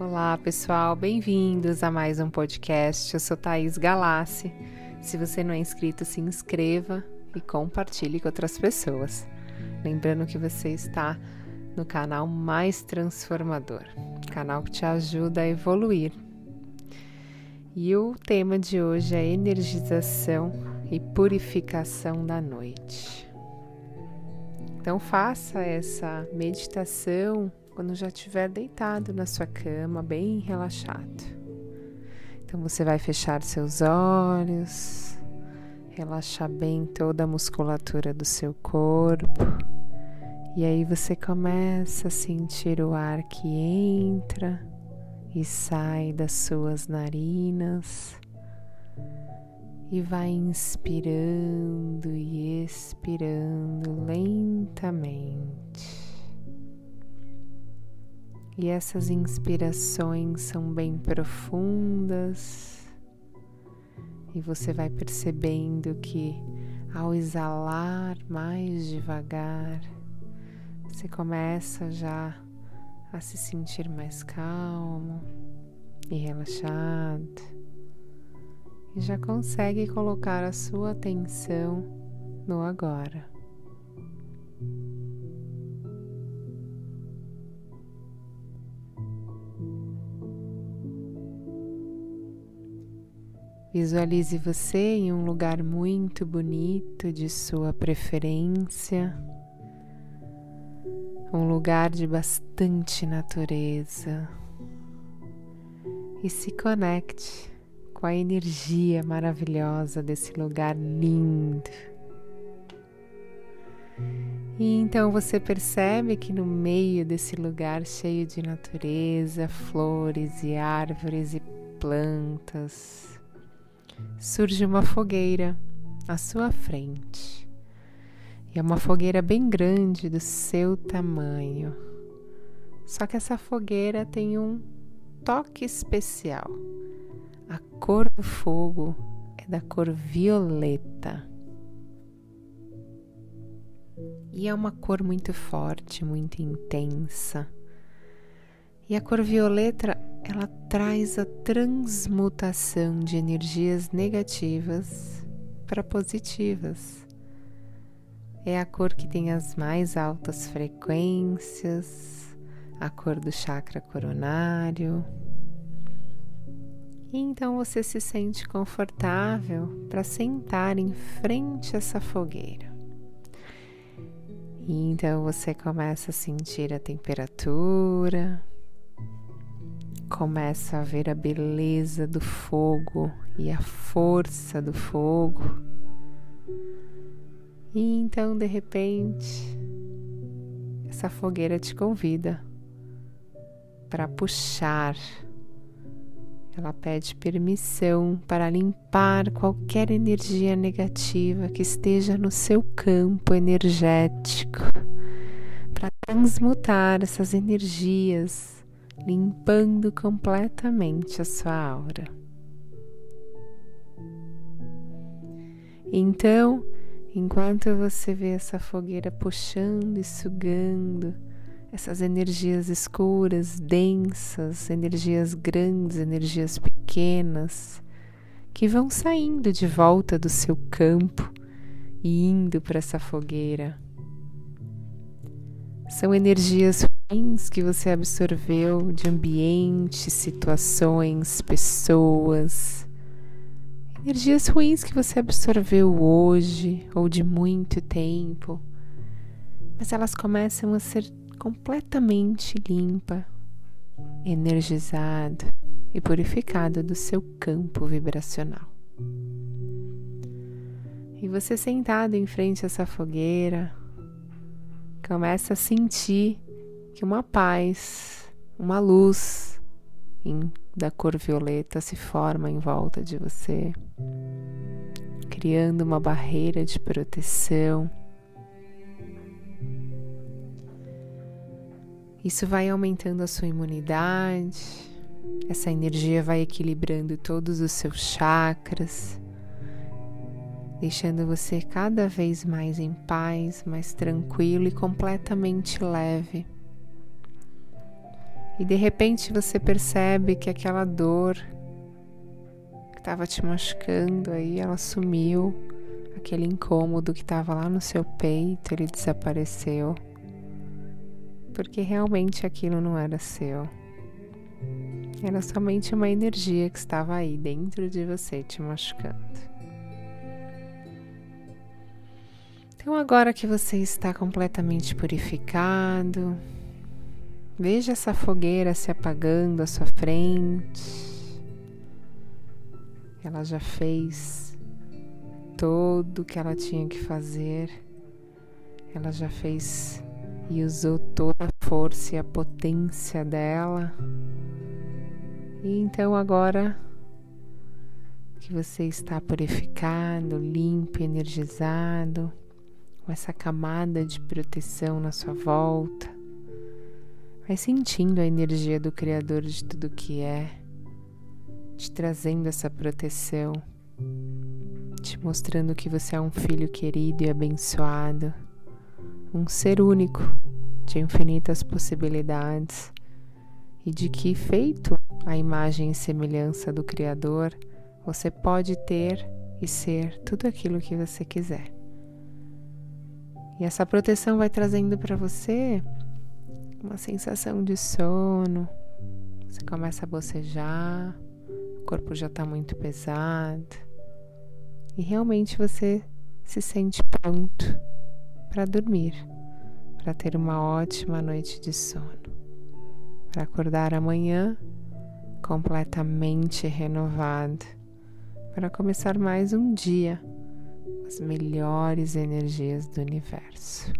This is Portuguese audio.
Olá, pessoal, bem-vindos a mais um podcast. Eu sou Thaís Galassi. Se você não é inscrito, se inscreva e compartilhe com outras pessoas. Lembrando que você está no canal mais transformador, canal que te ajuda a evoluir. E o tema de hoje é energização e purificação da noite. Então faça essa meditação quando já estiver deitado na sua cama, bem relaxado. Então você vai fechar seus olhos, relaxar bem toda a musculatura do seu corpo. E aí você começa a sentir o ar que entra e sai das suas narinas e vai inspirando e expirando lentamente. E essas inspirações são bem profundas, e você vai percebendo que ao exalar mais devagar, você começa já a se sentir mais calmo e relaxado, e já consegue colocar a sua atenção no agora. Visualize você em um lugar muito bonito de sua preferência, um lugar de bastante natureza e se conecte com a energia maravilhosa desse lugar lindo. E então você percebe que no meio desse lugar cheio de natureza, flores e árvores e plantas, surge uma fogueira à sua frente. E é uma fogueira bem grande do seu tamanho. Só que essa fogueira tem um toque especial. A cor do fogo é da cor violeta. E é uma cor muito forte, muito intensa. E a cor violeta ela traz a transmutação de energias negativas para positivas. É a cor que tem as mais altas frequências, a cor do chakra coronário. E então você se sente confortável para sentar em frente a essa fogueira. E então você começa a sentir a temperatura, começa a ver a beleza do fogo e a força do fogo. E então, de repente, essa fogueira te convida para puxar. Ela pede permissão para limpar qualquer energia negativa que esteja no seu campo energético, para transmutar essas energias limpando completamente a sua aura. Então, enquanto você vê essa fogueira puxando e sugando essas energias escuras, densas, energias grandes, energias pequenas, que vão saindo de volta do seu campo e indo para essa fogueira. São energias que você absorveu de ambientes, situações, pessoas. Energias ruins que você absorveu hoje ou de muito tempo. Mas elas começam a ser completamente limpa, energizado e purificado do seu campo vibracional. E você sentado em frente a essa fogueira, começa a sentir que uma paz, uma luz em, da cor violeta se forma em volta de você, criando uma barreira de proteção. Isso vai aumentando a sua imunidade, essa energia vai equilibrando todos os seus chakras, deixando você cada vez mais em paz, mais tranquilo e completamente leve. E de repente você percebe que aquela dor que estava te machucando aí, ela sumiu. Aquele incômodo que estava lá no seu peito, ele desapareceu. Porque realmente aquilo não era seu. Era somente uma energia que estava aí dentro de você te machucando. Então, agora que você está completamente purificado, veja essa fogueira se apagando à sua frente. Ela já fez tudo o que ela tinha que fazer. Ela já fez e usou toda a força e a potência dela. E então agora que você está purificado, limpo, energizado, com essa camada de proteção na sua volta. Vai sentindo a energia do Criador de tudo que é, te trazendo essa proteção, te mostrando que você é um filho querido e abençoado, um ser único, de infinitas possibilidades, e de que, feito a imagem e semelhança do Criador, você pode ter e ser tudo aquilo que você quiser. E essa proteção vai trazendo para você uma sensação de sono. Você começa a bocejar, o corpo já está muito pesado. E realmente você se sente pronto para dormir, para ter uma ótima noite de sono, para acordar amanhã completamente renovado, para começar mais um dia as melhores energias do universo.